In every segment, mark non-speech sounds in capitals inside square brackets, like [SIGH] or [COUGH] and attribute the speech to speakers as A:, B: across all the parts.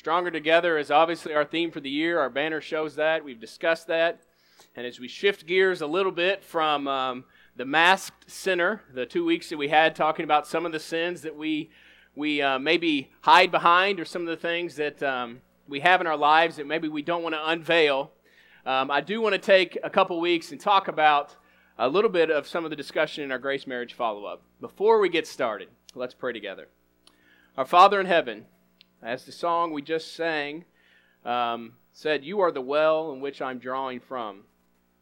A: Stronger Together is obviously our theme for the year. Our banner shows that. We've discussed that. And as we shift gears a little bit from um, the masked sinner, the two weeks that we had talking about some of the sins that we, we uh, maybe hide behind or some of the things that um, we have in our lives that maybe we don't want to unveil, um, I do want to take a couple weeks and talk about a little bit of some of the discussion in our grace marriage follow up. Before we get started, let's pray together. Our Father in heaven, as the song we just sang um, said, You are the well in which I'm drawing from.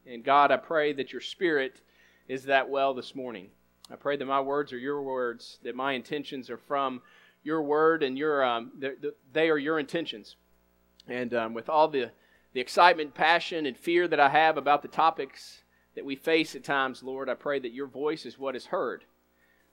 A: And God, I pray that your Spirit is that well this morning. I pray that my words are your words, that my intentions are from your word, and your um, they are your intentions. And um, with all the, the excitement, passion, and fear that I have about the topics that we face at times, Lord, I pray that your voice is what is heard.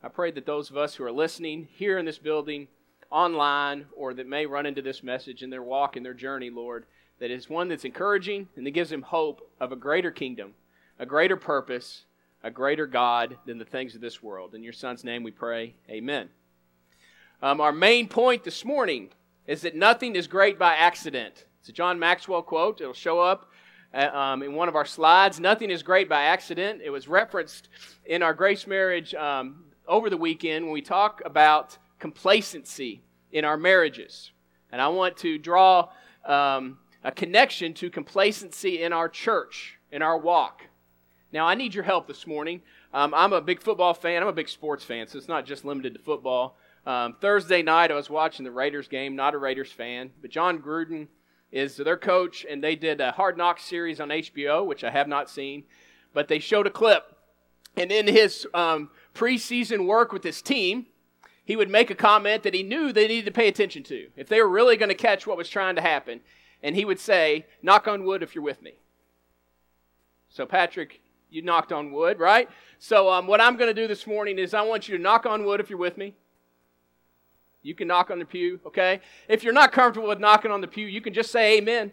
A: I pray that those of us who are listening here in this building online or that may run into this message in their walk and their journey, Lord, that is one that's encouraging and that gives them hope of a greater kingdom, a greater purpose, a greater God than the things of this world. In your Son's name we pray. Amen. Um, our main point this morning is that nothing is great by accident. It's a John Maxwell quote. It'll show up uh, um, in one of our slides. Nothing is great by accident. It was referenced in our Grace Marriage um, over the weekend when we talk about complacency in our marriages. And I want to draw um, a connection to complacency in our church, in our walk. Now, I need your help this morning. Um, I'm a big football fan. I'm a big sports fan, so it's not just limited to football. Um, Thursday night, I was watching the Raiders game, not a Raiders fan, but Jon Gruden is their coach, and they did a Hard Knocks series on HBO, which I have not seen, but they showed a clip. And in his um, preseason work with his team, he would make a comment that he knew they needed to pay attention to if they were really going to catch what was trying to happen. And he would say, Knock on wood if you're with me. So, Patrick, you knocked on wood, right? So, um, what I'm going to do this morning is I want you to knock on wood if you're with me. You can knock on the pew, okay? If you're not comfortable with knocking on the pew, you can just say amen,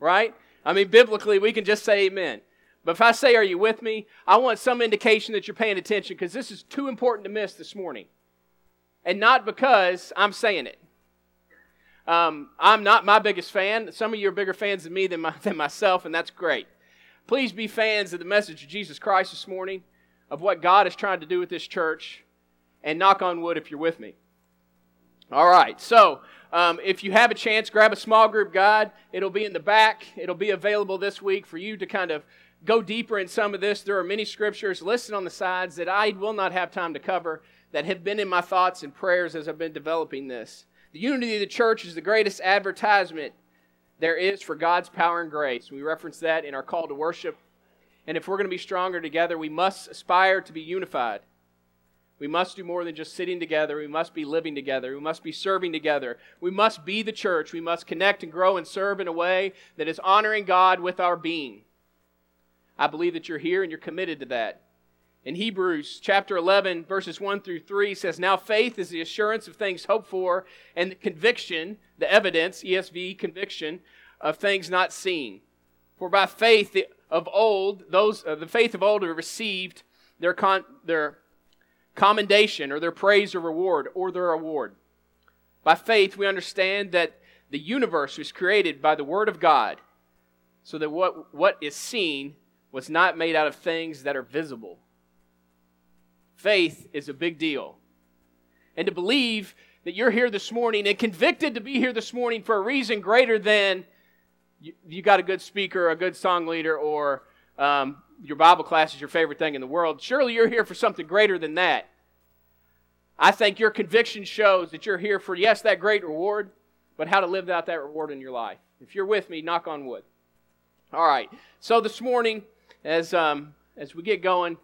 A: right? I mean, biblically, we can just say amen. But if I say, Are you with me? I want some indication that you're paying attention because this is too important to miss this morning and not because I'm saying it. Um, I'm not my biggest fan. Some of you are bigger fans of me than, my, [LAUGHS] than myself, and that's great. Please be fans of the message of Jesus Christ this morning, of what God is trying to do with this church, and knock on wood if you're with me. All right, so um, if you have a chance, grab a small group guide. It'll be in the back. It'll be available this week for you to kind of go deeper in some of this. There are many scriptures listed on the sides that I will not have time to cover that have been in my thoughts and prayers as I've been developing this. The unity of the church is the greatest advertisement there is for God's power and grace. We reference that in our call to worship. And if we're going to be stronger together, we must aspire to be unified. We must do more than just sitting together. We must be living together. We must be serving together. We must be the church. We must connect and grow and serve in a way that is honoring God with our being. I believe that you're here and you're committed to that in Hebrews chapter 11, verses 1 through 3 says, Now faith is the assurance of things hoped for, and the conviction, the evidence, ESV conviction, of things not seen. For by faith of old, those uh, the faith of old have received their, con- their commendation or their praise or reward or their award. By faith, we understand that the universe was created by the Word of God, so that what, what is seen was not made out of things that are visible. Faith is a big deal. And to believe that you're here this morning and convicted to be here this morning for a reason greater than you, got a good speaker, a good song leader, or um, your Bible class is your favorite thing in the world. Surely you're here for something greater than that. I think your conviction shows that you're here for, yes, that great reward, but how to live out that reward in your life. If you're with me, knock on wood. All right. So this morning, as um, as we get going,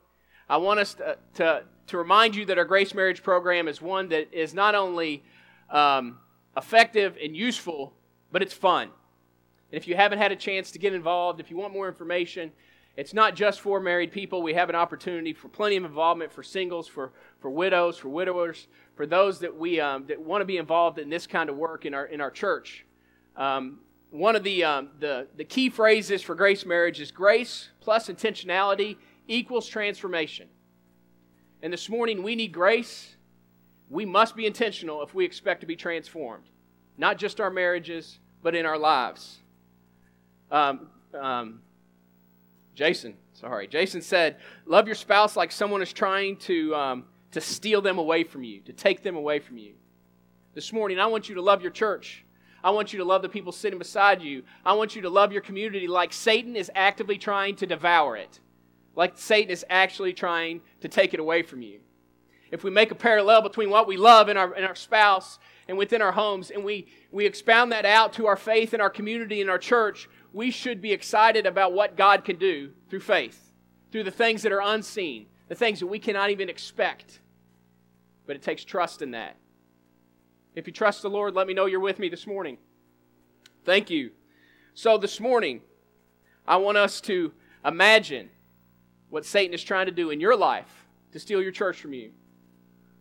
A: I want us to, to, to, remind you that our Grace Marriage Program is one that is not only um, effective and useful, but it's fun. And if you haven't had a chance to get involved, if you want more information, it's not just for married people. We have an opportunity for plenty of involvement for singles, for, for widows, for widowers, for those that we um, that want to be involved in this kind of work in our in our church. Um, one of the, um, the the key phrases for grace marriage is grace plus intentionality equals transformation. And this morning, we need grace. We must be intentional if we expect to be transformed. not just our marriages, but in our lives. Um, um, Jason, sorry. Jason said, Love your spouse like someone is trying to, um, to steal them away from you, to take them away from you. This morning, I want you to love your church. I want you to love the people sitting beside you. I want you to love your community like Satan is actively trying to devour it, like Satan is actually trying to take it away from you. If we make a parallel between what we love in our, in our spouse and within our homes, and we, we expound that out to our faith in our community and our church, we should be excited about what God can do through faith, through the things that are unseen, the things that we cannot even expect. But it takes trust in that. If you trust the Lord, let me know you're with me this morning. Thank you. So, this morning, I want us to imagine what Satan is trying to do in your life to steal your church from you.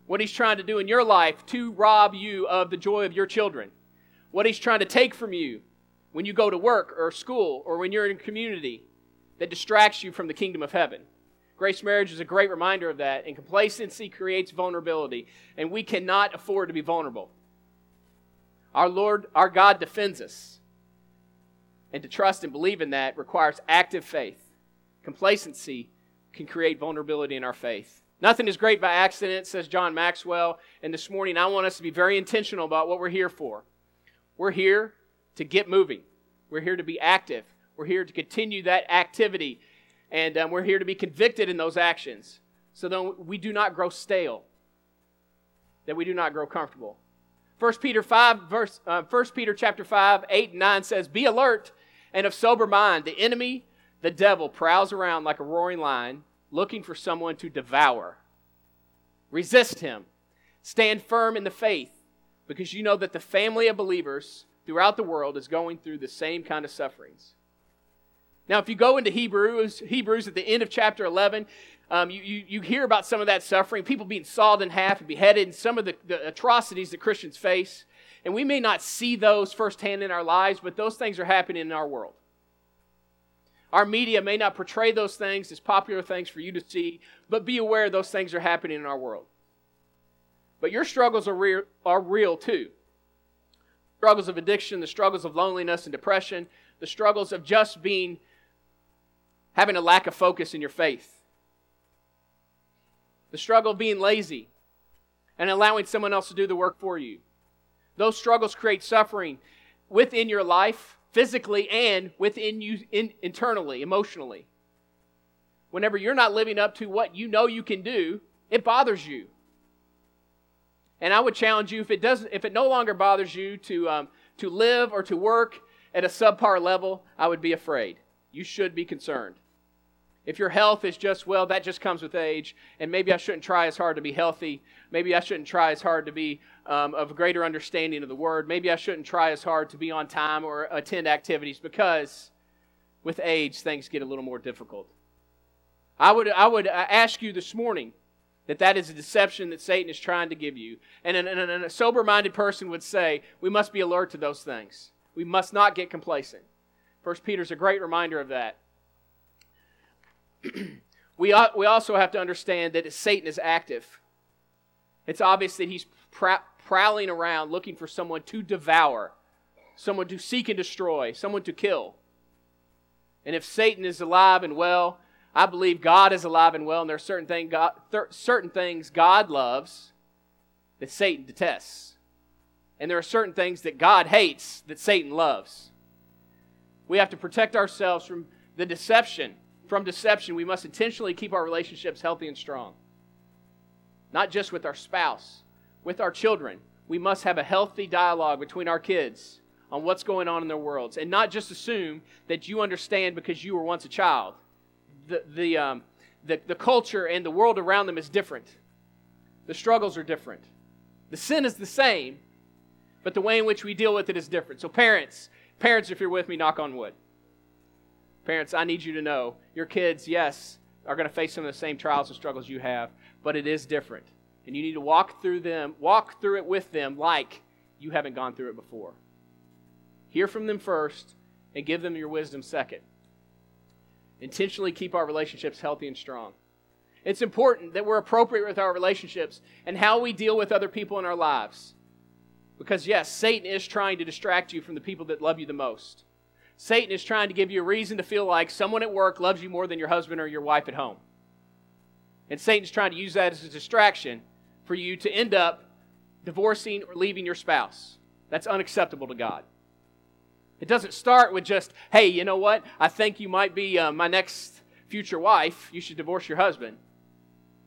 A: What he's trying to do in your life to rob you of the joy of your children. What he's trying to take from you when you go to work or school or when you're in community that distracts you from the kingdom of heaven. Grace Marriage is a great reminder of that, and complacency creates vulnerability, and we cannot afford to be vulnerable. Our Lord, our God defends us. And to trust and believe in that requires active faith. Complacency can create vulnerability in our faith. Nothing is great by accident, says John Maxwell. And this morning, I want us to be very intentional about what we're here for. We're here to get moving. We're here to be active. We're here to continue that activity. And um, we're here to be convicted in those actions so that we do not grow stale, that we do not grow comfortable. 1 Peter 5, verse, uh, 1 Peter chapter 5, 8 and 9 says, Be alert and of sober mind. The enemy, the devil, prowls around like a roaring lion, looking for someone to devour. Resist him. Stand firm in the faith, because you know that the family of believers throughout the world is going through the same kind of sufferings. Now, if you go into Hebrews, Hebrews at the end of chapter 11, um, you, you, you, hear about some of that suffering, people being sawed in half and beheaded, and some of the, the atrocities that Christians face. And we may not see those firsthand in our lives, but those things are happening in our world. Our media may not portray those things. As popular things for you to see, but be aware those things are happening in our world. But your struggles are real, are real too. Struggles of addiction, the struggles of loneliness and depression, the struggles of just being, having a lack of focus in your faith, the struggle of being lazy and allowing someone else to do the work for you. Those struggles create suffering within your life, physically, and within you in, internally, emotionally. Whenever you're not living up to what you know you can do, it bothers you. And I would challenge you if it doesn't, if it no longer bothers you to um, to live or to work at a subpar level, I would be afraid. You should be concerned. If your health is just, well, that just comes with age, and maybe I shouldn't try as hard to be healthy. Maybe I shouldn't try as hard to be um, of greater understanding of the word. Maybe I shouldn't try as hard to be on time or attend activities because with age, things get a little more difficult. I would, I would uh, ask you this morning that that is a deception that Satan is trying to give you. And a sober minded person would say, we must be alert to those things. We must not get complacent. First Peter's a great reminder of that. [CLEARS THROAT] we, we also have to understand that Satan is active. It's obvious that he's prowling around looking for someone to devour, someone to seek and destroy, someone to kill. And if Satan is alive and well, I believe God is alive and well, and there are certain, thing God, certain things God loves that Satan detests. And there are certain things that God hates that Satan loves. We have to protect ourselves from the deception. From deception, we must intentionally keep our relationships healthy and strong. Not just with our spouse, with our children. We must have a healthy dialogue between our kids on what's going on in their worlds and not just assume that you understand because you were once a child the, the, um, the, the culture and the world around them is different. The struggles are different. The sin is the same, but the way in which we deal with it is different. So, parents, parents, if you're with me, knock on wood. Parents, I need you to know your kids, yes, are going to face some of the same trials and struggles you have, but it is different. And you need to walk through them, walk through it with them like you haven't gone through it before. Hear from them first and give them your wisdom second intentionally keep our relationships healthy and strong. It's important that we're appropriate with our relationships and how we deal with other people in our lives. Because, yes, Satan is trying to distract you from the people that love you the most. Satan is trying to give you a reason to feel like someone at work loves you more than your husband or your wife at home. And Satan's trying to use that as a distraction for you to end up divorcing or leaving your spouse. That's unacceptable to God. It doesn't start with just, hey, you know what? I think you might be uh, my next future wife. You should divorce your husband.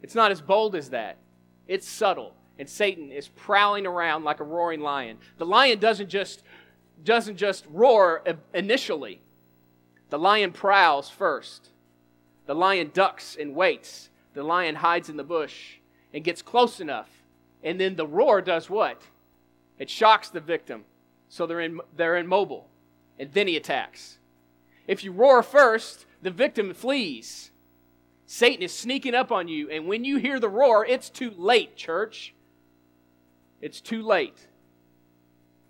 A: It's not as bold as that, it's subtle. And Satan is prowling around like a roaring lion. The lion doesn't just, doesn't just roar initially, the lion prowls first. The lion ducks and waits. The lion hides in the bush and gets close enough. And then the roar does what? It shocks the victim. So they're, in, they're immobile. And then he attacks. If you roar first, the victim flees. Satan is sneaking up on you. And when you hear the roar, it's too late, church. It's too late.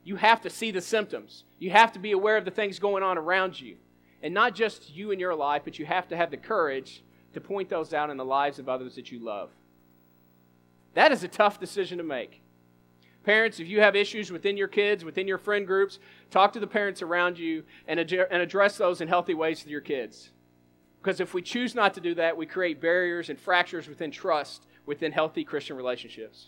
A: You have to see the symptoms. You have to be aware of the things going on around you. And not just you in your life, but you have to have the courage to point those out in the lives of others that you love. That is a tough decision to make. Parents, if you have issues within your kids, within your friend groups, talk to the parents around you and, ad- and address those in healthy ways with your kids. Because if we choose not to do that, we create barriers and fractures within trust within healthy Christian relationships.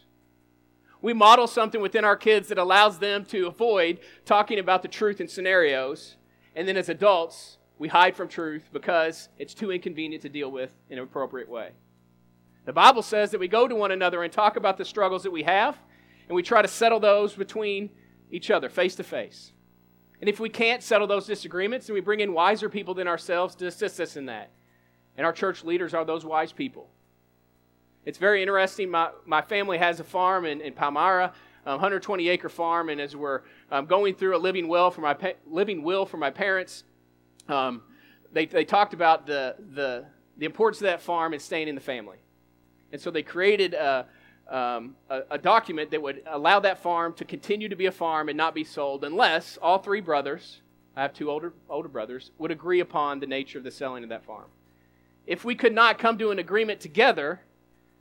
A: We model something within our kids that allows them to avoid talking about the truth in scenarios. And then as adults, we hide from truth because it's too inconvenient to deal with in an appropriate way. The Bible says that we go to one another and talk about the struggles that we have, and we try to settle those between each other, face to face. And if we can't settle those disagreements, then we bring in wiser people than ourselves to assist us in that. And our church leaders are those wise people. It's very interesting. My, my family has a farm in, in Palmyra, a 120 acre farm, and as we're um, going through a living will for my, living will for my parents, um, they, they talked about the, the, the importance of that farm and staying in the family. And so they created a, um, a, a, document that would allow that farm to continue to be a farm and not be sold unless all three brothers, I have two older, older brothers, would agree upon the nature of the selling of that farm. If we could not come to an agreement together,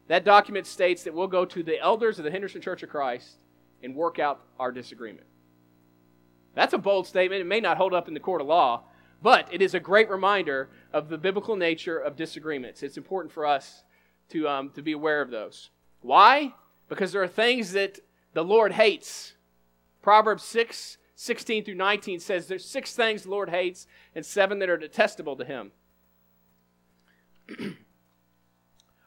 A: that document states that we'll go to the elders of the Henderson Church of Christ and work out our disagreement. That's a bold statement. It may not hold up in the court of law, but it is a great reminder of the biblical nature of disagreements. It's important for us to, um, to be aware of those. Why? Because there are things that the Lord hates. Proverbs 6 16 through 19 says there's six things the Lord hates and seven that are detestable to him. [CLEARS THROAT]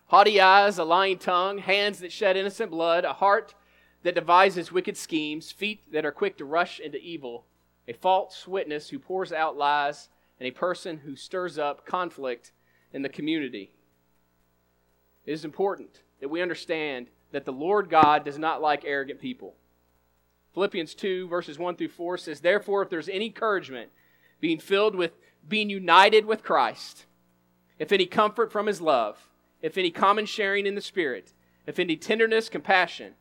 A: Haughty eyes, a lying tongue, hands that shed innocent blood, a heart that devises wicked schemes, feet that are quick to rush into evil, a false witness who pours out lies, and a person who stirs up conflict in the community. It is important that we understand that the Lord God does not like arrogant people. Philippians 2, verses 1 through 4 says, Therefore, if there's any encouragement, being filled with, being united with Christ, if any comfort from his love, if any common sharing in the Spirit, if any tenderness, compassion,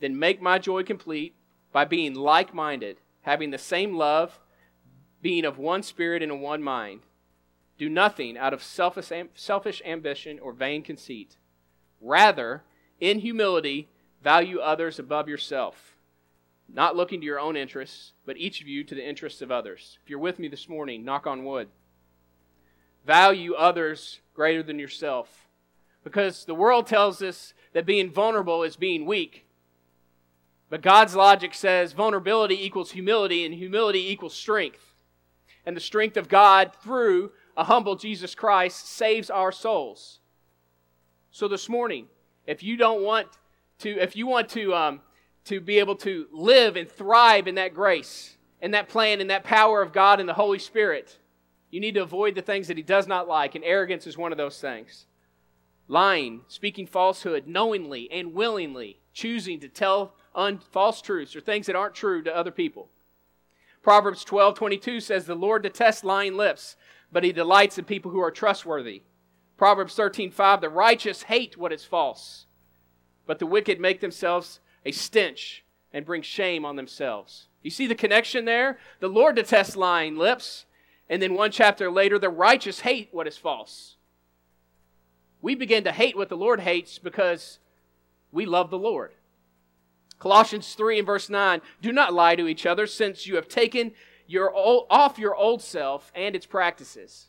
A: then make my joy complete by being like minded, having the same love, being of one spirit and of one mind. Do nothing out of selfish, selfish ambition or vain conceit Rather, in humility, value others above yourself, not looking to your own interests, but each of you to the interests of others. If you're with me this morning, knock on wood. Value others greater than yourself. Because the world tells us that being vulnerable is being weak. But God's logic says vulnerability equals humility, and humility equals strength. And the strength of God through a humble Jesus Christ saves our souls. So this morning, if you don't want to, if you want to, um, to be able to live and thrive in that grace and that plan and that power of God and the Holy Spirit, you need to avoid the things that He does not like, and arrogance is one of those things. Lying, speaking falsehood, knowingly and willingly, choosing to tell un- false truths or things that aren't true to other people. Proverbs 12 22 says, The Lord detests lying lips, but He delights in people who are trustworthy. Proverbs 13:5 The righteous hate what is false, but the wicked make themselves a stench and bring shame on themselves. You see the connection there? The Lord detests lying lips, and then one chapter later the righteous hate what is false. We begin to hate what the Lord hates because we love the Lord. Colossians 3 and verse 9 Do not lie to each other, since you have taken your old, off your old self and its practices.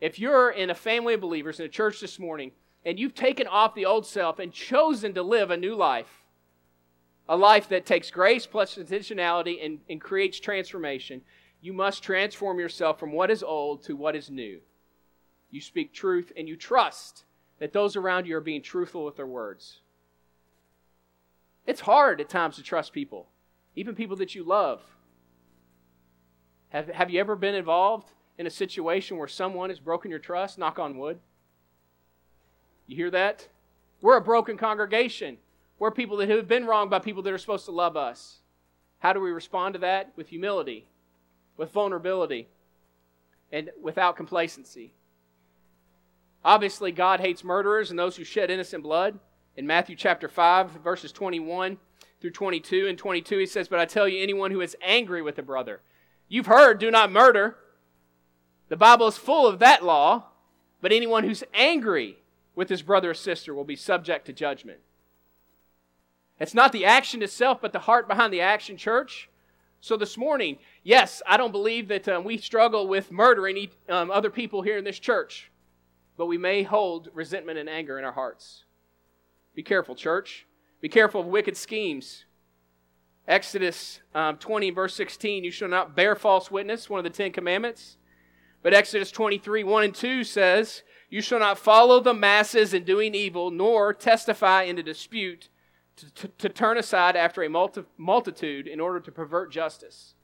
A: If you're in a family of believers in a church this morning and you've taken off the old self and chosen to live a new life, a life that takes grace plus intentionality and, and creates transformation, you must transform yourself from what is old to what is new. You speak truth and you trust that those around you are being truthful with their words. It's hard at times to trust people, even people that you love. Have, have you ever been involved in a situation where someone has broken your trust? Knock on wood. You hear that? We're a broken congregation. We're people that have been wronged by people that are supposed to love us. How do we respond to that? With humility, with vulnerability, and without complacency. Obviously, God hates murderers and those who shed innocent blood. In Matthew chapter 5, verses 21 through 22 and 22, he says, But I tell you, anyone who is angry with a brother, you've heard, do not murder. The Bible is full of that law, but anyone who's angry with his brother or sister will be subject to judgment. It's not the action itself, but the heart behind the action, church. So this morning, yes, I don't believe that um, we struggle with murdering um, other people here in this church but we may hold resentment and anger in our hearts. Be careful, church. Be careful of wicked schemes. Exodus um, 20, verse 16, you shall not bear false witness, one of the Ten Commandments. But Exodus 23, 1 and 2 says, You shall not follow the masses in doing evil, nor testify in a dispute to, to, to turn aside after a multi, multitude in order to pervert justice.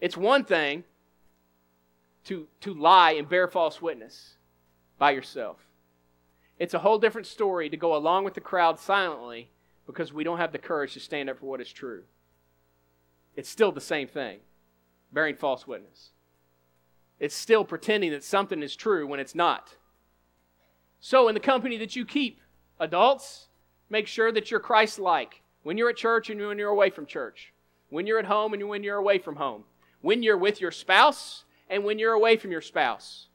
A: It's one thing to, to lie and bear false witness by yourself. It's a whole different story to go along with the crowd silently because we don't have the courage to stand up for what is true. It's still the same thing bearing false witness. It's still pretending that something is true when it's not. So, in the company that you keep, adults, make sure that you're Christ like when you're at church and when you're away from church, when you're at home and when you're away from home, when you're with your spouse and when you're away from your spouse.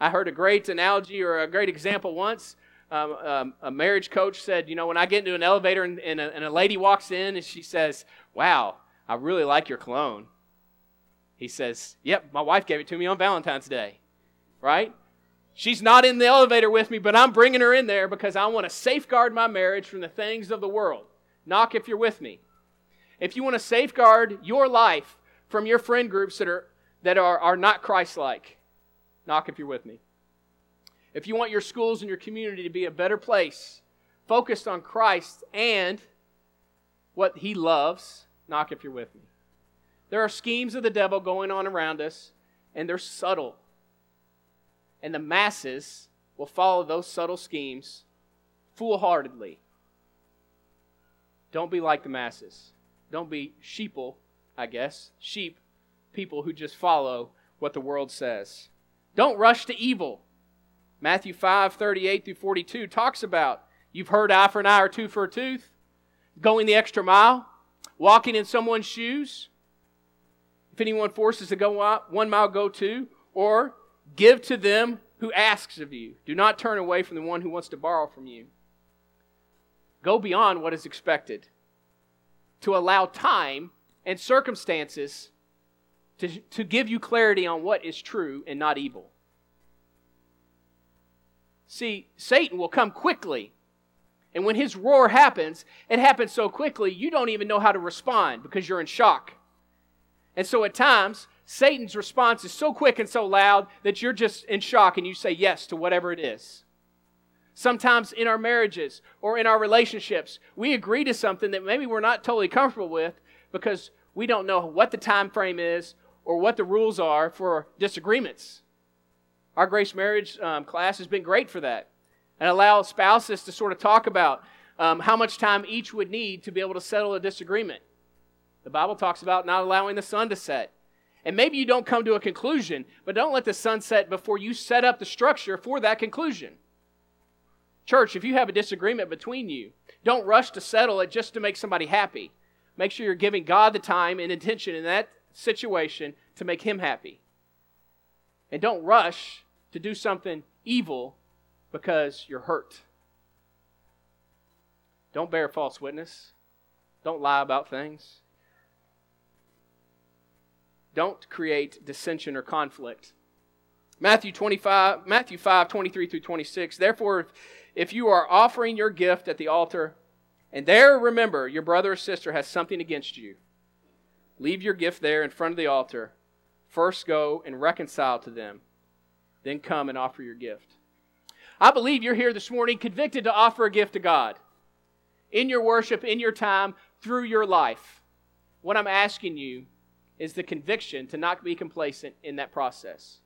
A: I heard a great analogy or a great example once. Um, um, a marriage coach said, You know, when I get into an elevator and, and, a, and a lady walks in and she says, Wow, I really like your cologne. He says, Yep, my wife gave it to me on Valentine's Day. Right? She's not in the elevator with me, but I'm bringing her in there because I want to safeguard my marriage from the things of the world. Knock if you're with me. If you want to safeguard your life from your friend groups that are that are, are not Christ like. Knock if you're with me. If you want your schools and your community to be a better place, focused on Christ and what He loves, knock if you're with me. There are schemes of the devil going on around us, and they're subtle. And the masses will follow those subtle schemes foolhardily. Don't be like the masses. Don't be sheeple, I guess, sheep people who just follow what the world says. Don't rush to evil. Matthew 5 38 through 42 talks about you've heard eye for an eye or tooth for a tooth, going the extra mile, walking in someone's shoes. If anyone forces to go one mile go two, or give to them who asks of you. Do not turn away from the one who wants to borrow from you. Go beyond what is expected to allow time and circumstances to, to give you clarity on what is true and not evil. See, Satan will come quickly. And when his roar happens, it happens so quickly you don't even know how to respond because you're in shock. And so at times, Satan's response is so quick and so loud that you're just in shock and you say yes to whatever it is. Sometimes in our marriages or in our relationships, we agree to something that maybe we're not totally comfortable with because we don't know what the time frame is or what the rules are for disagreements. Our Grace Marriage um, class has been great for that and allow spouses to sort of talk about um, how much time each would need to be able to settle a disagreement. The Bible talks about not allowing the sun to set. And maybe you don't come to a conclusion, but don't let the sun set before you set up the structure for that conclusion. Church, if you have a disagreement between you, don't rush to settle it just to make somebody happy. Make sure you're giving God the time and attention in that situation to make him happy. And don't rush to do something evil because you're hurt. Don't bear false witness. Don't lie about things. Don't create dissension or conflict. Matthew 25, Matthew 5, 23 through 26. Therefore, if, if you are offering your gift at the altar, and there remember your brother or sister has something against you, leave your gift there in front of the altar. First go and reconcile to them, then come and offer your gift. I believe you're here this morning convicted to offer a gift to God in your worship, in your time, through your life. What I'm asking you is the conviction to not be complacent in that process.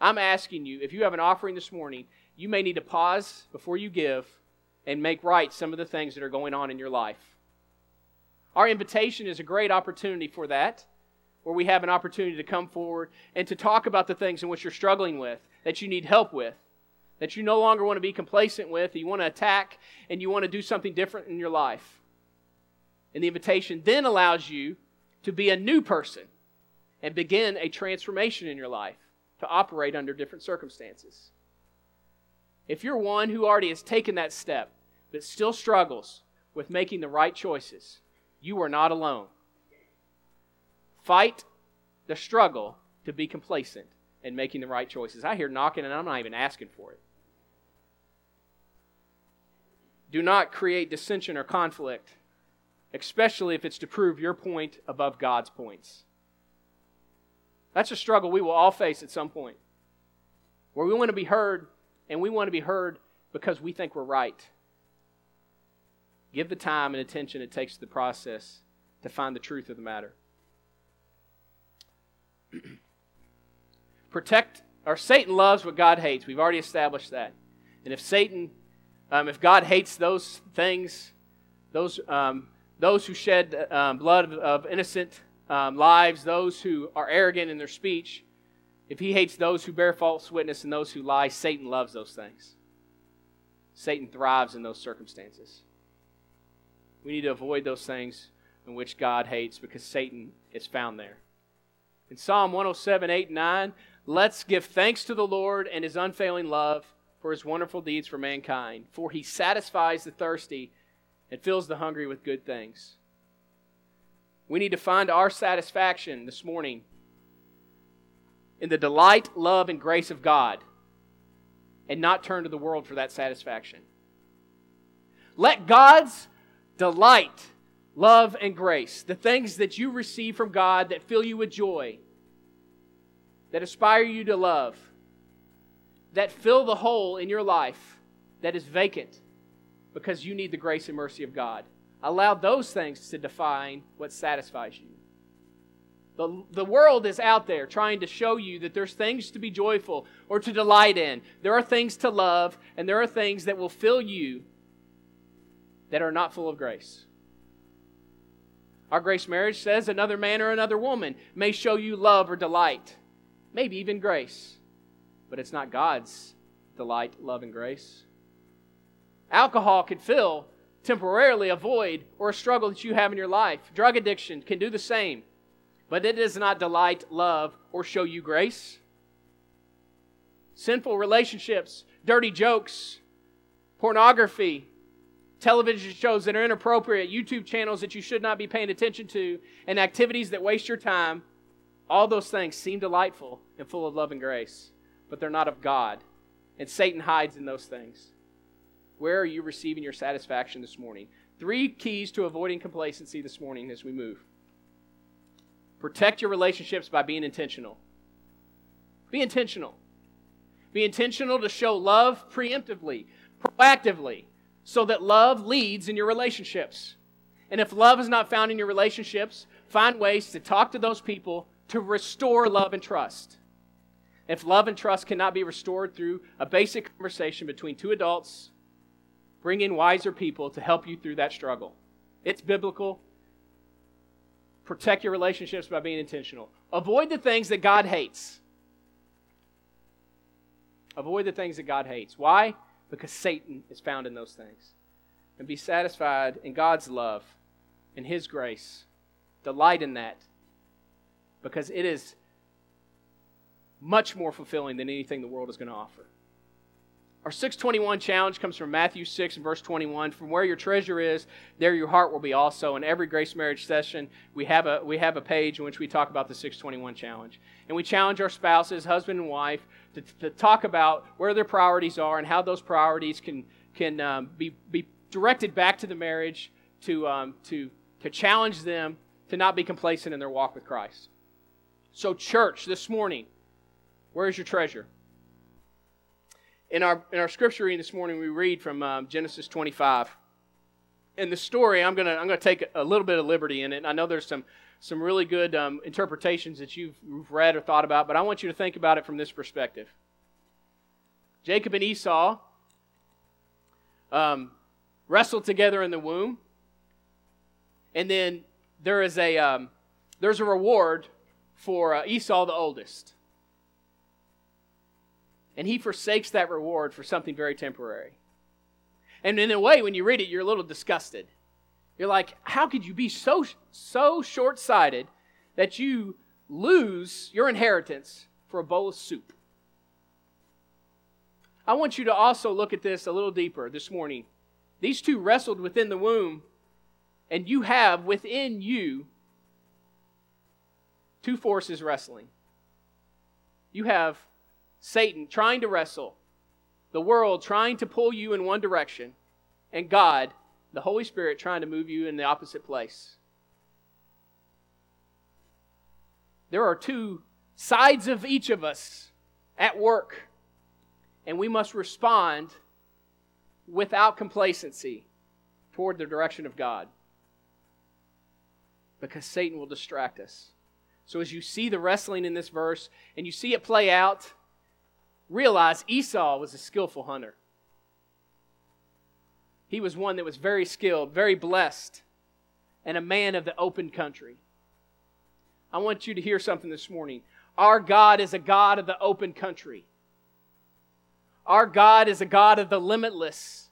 A: I'm asking you, if you have an offering this morning, you may need to pause before you give and make right some of the things that are going on in your life. Our invitation is a great opportunity for that, where we have an opportunity to come forward and to talk about the things in which you're struggling with, that you need help with, that you no longer want to be complacent with, you want to attack, and you want to do something different in your life. And the invitation then allows you to be a new person and begin a transformation in your life to operate under different circumstances. If you're one who already has taken that step but still struggles with making the right choices, you are not alone. Fight the struggle to be complacent and making the right choices. I hear knocking and I'm not even asking for it. Do not create dissension or conflict, especially if it's to prove your point above God's points. That's a struggle we will all face at some point. Where we want to be heard, and we want to be heard because we think we're right. Give the time and attention it takes to the process to find the truth of the matter. Protect, or Satan loves what God hates. We've already established that. And if Satan, um, if God hates those things, those, um, those who shed um, blood of, of innocent um, lives, those who are arrogant in their speech, if he hates those who bear false witness and those who lie, Satan loves those things. Satan thrives in those circumstances. We need to avoid those things in which God hates because Satan is found there. In Psalm 107, 8, 9, let's give thanks to the Lord and his unfailing love for his wonderful deeds for mankind, for he satisfies the thirsty and fills the hungry with good things. We need to find our satisfaction this morning in the delight, love, and grace of God and not turn to the world for that satisfaction. Let God's delight, love, and grace, the things that you receive from God that fill you with joy, that aspire you to love, that fill the hole in your life that is vacant because you need the grace and mercy of God. Allow those things to define what satisfies you. The, the world is out there trying to show you that there's things to be joyful or to delight in. There are things to love, and there are things that will fill you that are not full of grace. Our grace marriage says another man or another woman may show you love or delight, maybe even grace, but it's not God's delight, love, and grace. Alcohol can fill temporarily a void or a struggle that you have in your life. Drug addiction can do the same, but it does not delight, love, or show you grace. Sinful relationships, dirty jokes, pornography, television shows that are inappropriate, YouTube channels that you should not be paying attention to, and activities that waste your time, all those things seem delightful and full of love and grace, but they're not of God. And Satan hides in those things. Where are you receiving your satisfaction this morning? Three keys to avoiding complacency this morning as we move. Protect your relationships by being intentional. Be intentional. Be intentional to show love preemptively, proactively, so that love leads in your relationships. And if love is not found in your relationships, find ways to talk to those people to restore love and trust. If love and trust cannot be restored through a basic conversation between two adults Bring in wiser people to help you through that struggle. It's biblical. Protect your relationships by being intentional. Avoid the things that God hates. Avoid the things that God hates. Why? Because Satan is found in those things. And be satisfied in God's love and His grace. Delight in that. Because it is much more fulfilling than anything the world is going to offer. Our 621 challenge comes from Matthew 6 and verse 21. From where your treasure is, there your heart will be also. In every Grace Marriage session, we have a, we have a page in which we talk about the 621 challenge. And we challenge our spouses, husband and wife, to, to talk about where their priorities are and how those priorities can, can um, be, be directed back to the marriage to, um, to, to challenge them to not be complacent in their walk with Christ. So, church, this morning, where's your treasure? In our, in our scripture reading this morning, we read from um, Genesis 25. In the story, I'm going to I'm gonna take a little bit of liberty in it. I know there's some, some really good um, interpretations that you've, you've read or thought about, but I want you to think about it from this perspective. Jacob and Esau um, wrestled together in the womb, and then there is a, um, there's a reward for uh, Esau, the oldest and he forsakes that reward for something very temporary. And in a way, when you read it, you're a little disgusted. You're like, how could you be so, so short sighted that you lose your inheritance for a bowl of soup? I want you to also look at this a little deeper this morning. These two wrestled within the womb, and you have within you two forces wrestling. You have Satan trying to wrestle, the world trying to pull you in one direction, and God, the Holy Spirit, trying to move you in the opposite place. There are two sides of each of us at work, and we must respond without complacency toward the direction of God because Satan will distract us. So, as you see the wrestling in this verse and you see it play out, realize Esau was a skillful hunter. He was one that was very skilled, very blessed, and a man of the open country. I want you to hear something this morning. Our God is a God of the open country. Our God is a God of the limitless.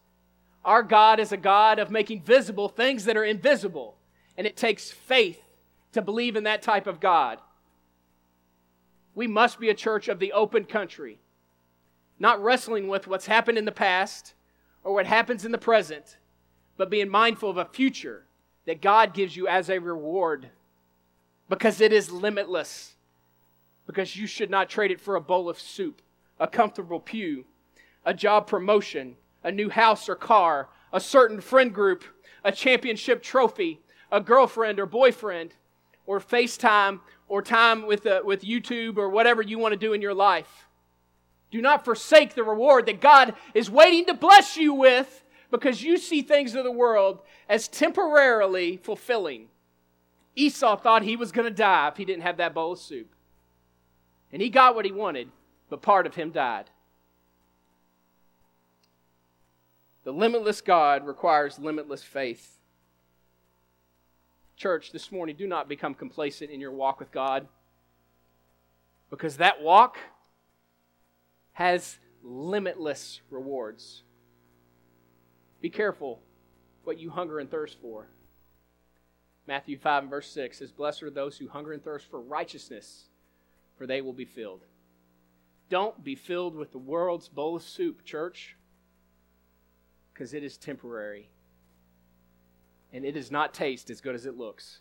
A: Our God is a God of making visible things that are invisible. And it takes faith to believe in that type of God. We must be a church of the open country not wrestling with what's happened in the past or what happens in the present, but being mindful of a future that God gives you as a reward because it is limitless. Because you should not trade it for a bowl of soup, a comfortable pew, a job promotion, a new house or car, a certain friend group, a championship trophy, a girlfriend or boyfriend, or FaceTime, or time with, uh, with YouTube, or whatever you want to do in your life. Do not forsake the reward that God is waiting to bless you with because you see things of the world as temporarily fulfilling. Esau thought he was going to die if he didn't have that bowl of soup. And he got what he wanted, but part of him died. The limitless God requires limitless faith. Church, this morning, do not become complacent in your walk with God because that walk has limitless rewards. Be careful what you hunger and thirst for. Matthew 5 and verse 6 says, Blessed are those who hunger and thirst for righteousness, for they will be filled. Don't be filled with the world's bowl of soup, church, because it is temporary. And it does not taste as good as it looks.